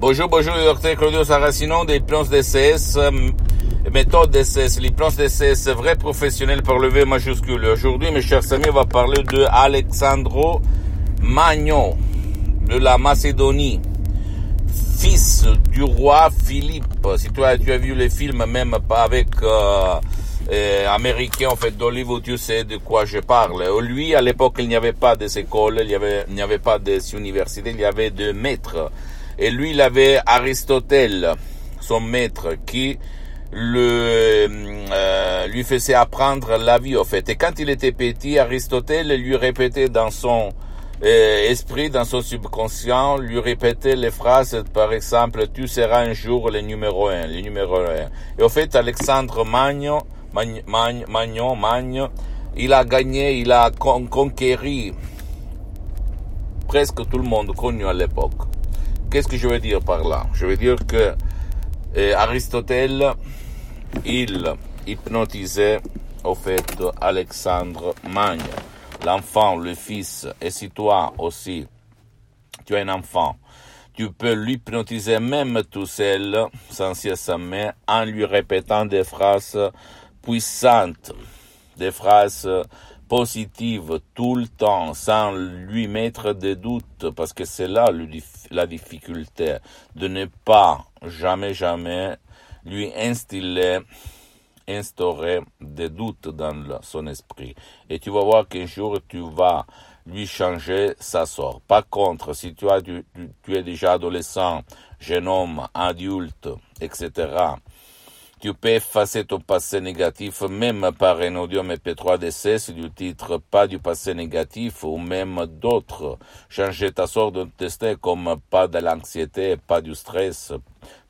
Bonjour, bonjour, docteur Claudio Saracino des plans DCS, euh, méthode DCS, les plans DCS, vrai professionnel par le V majuscule. Aujourd'hui, mes chers amis, on va parler de Alexandro Magno, de la Macédonie, fils du roi Philippe. Si as, tu as vu les films, même pas avec euh, euh, américain, en fait, d'Hollywood, tu sais de quoi je parle. Lui, à l'époque, il n'y avait pas des écoles, il n'y avait pas des universités, il y avait des maîtres. Et lui, il avait Aristote, son maître, qui le, euh, lui faisait apprendre la vie, en fait. Et quand il était petit, Aristote lui répétait dans son euh, esprit, dans son subconscient, lui répétait les phrases, par exemple, tu seras un jour le numéro un, le numéro un. Et au fait, Alexandre Magno, Magno, Magno, Magno, il a gagné, il a conquéri presque tout le monde connu à l'époque. Qu'est-ce que je veux dire par là? Je veux dire que euh, Aristote, il hypnotisait au fait Alexandre Magne, l'enfant, le fils, et si toi aussi, tu as un enfant, tu peux l'hypnotiser même tout seul, sans main, en lui répétant des phrases puissantes, des phrases positive tout le temps sans lui mettre des doutes parce que c'est là la difficulté de ne pas jamais jamais lui instiller instaurer des doutes dans son esprit et tu vas voir qu'un jour tu vas lui changer sa sort. Par contre, si tu, as, tu, tu es déjà adolescent, jeune homme, adulte, etc., tu peux effacer ton passé négatif même par un audio MP3 DCS du titre pas du passé négatif ou même d'autres. Changer ta sorte de destin comme pas de l'anxiété, pas du stress,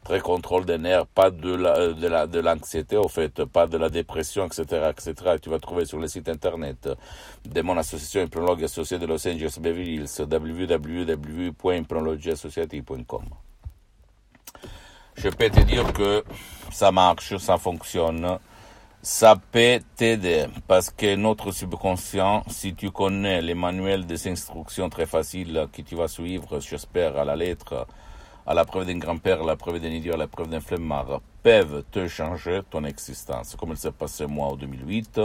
très contrôle des nerfs, pas de la, de la, l'anxiété, au fait, pas de la dépression, etc., etc. tu vas trouver sur le site internet de mon association Hypnologue Associée de Los Angeles Beverly Hills, www.hypnologieassociative.com je peux te dire que ça marche, ça fonctionne. Ça peut t'aider parce que notre subconscient, si tu connais les manuels des instructions très faciles que tu vas suivre, j'espère, à la lettre, à la preuve d'un grand-père, à la preuve d'un idiot, à la preuve d'un flemmard, peuvent te changer ton existence, comme il s'est passé moi en 2008,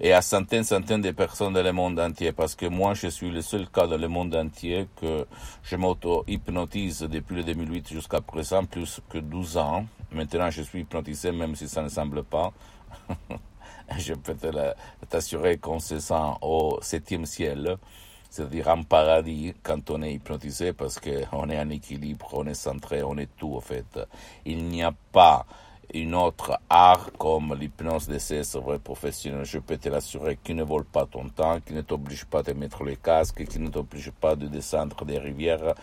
et à centaines, centaines de personnes dans le monde entier, parce que moi, je suis le seul cas dans le monde entier que je m'auto-hypnotise depuis le 2008 jusqu'à présent, plus que 12 ans. Maintenant, je suis hypnotisé, même si ça ne semble pas. je peux t'assurer qu'on se sent au septième ciel c'est-à-dire en paradis quand on est hypnotisé parce qu'on est en équilibre, on est centré, on est tout en fait. Il n'y a pas une autre art comme l'hypnose de ces professionnels. Je peux te l'assurer qui ne vole pas ton temps, qui ne t'oblige pas de mettre les casques, qui ne t'oblige pas de descendre des rivières,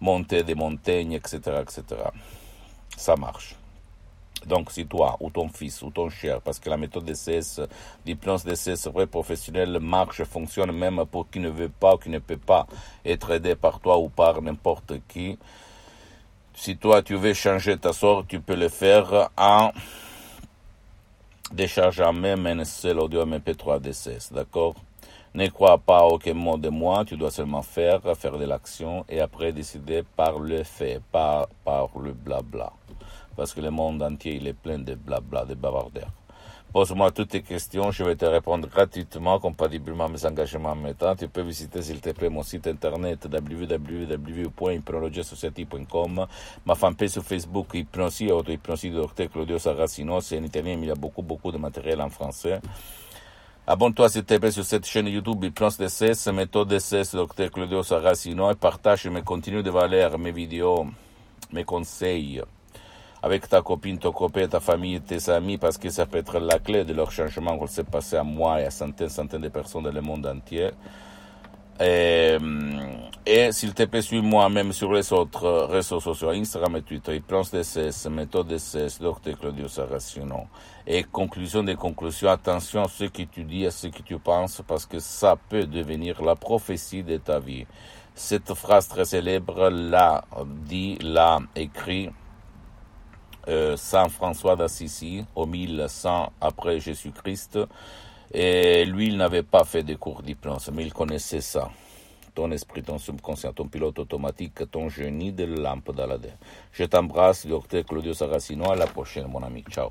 monter des montagnes, etc., etc. Ça marche. Donc, si toi, ou ton fils, ou ton cher, parce que la méthode DCS, l'hypnose DCS vrai professionnel marche, fonctionne même pour qui ne veut pas ou qui ne peut pas être aidé par toi ou par n'importe qui. Si toi, tu veux changer ta sorte, tu peux le faire en déchargeant même un seul audio MP3 DCS, d'accord? Ne crois pas aucun mot de moi, tu dois seulement faire, faire de l'action et après décider par le fait, pas par le blabla parce que le monde entier il est plein de blabla, de bavardeurs. Pose-moi toutes tes questions, je vais te répondre gratuitement, compatiblement à mes engagements temps. Tu peux visiter, s'il te plaît, mon site internet www.hypnologiassociative.com, ma fanpage sur Facebook, Hypnosie, auto-hypnosie de Dr. Claudio Saracino, c'est en italien, mais il y a beaucoup, beaucoup de matériel en français. Abonne-toi s'il te plaît sur cette chaîne YouTube Hypnose DCS, méthode DCS Dr. Claudio Saracino et partage mes contenus de valeur, mes vidéos, mes conseils avec ta copine, ton copain, ta famille, tes amis, parce que ça peut être la clé de leur changement qu'on s'est passé à moi et à centaines, centaines de personnes dans le monde entier. Et, et s'il te plaît, suis-moi même sur les autres réseaux sociaux, Instagram et Twitter, Plans DCS, Méthode DCS, Dr. Claudio Saracino. Et conclusion des conclusions, attention à ce que tu dis, à ce que tu penses, parce que ça peut devenir la prophétie de ta vie. Cette phrase très célèbre, l'a dit, l'a écrit, euh, Saint François d'Assisi au 1100 après Jésus-Christ. Et lui, il n'avait pas fait de cours d'hypnose, mais il connaissait ça. ton esprit, ton subconscient, ton pilote automatique, ton génie de lampe d'Aladin. Je t'embrasse, docteur Claudio Saracino. À la prochaine, mon ami. Ciao.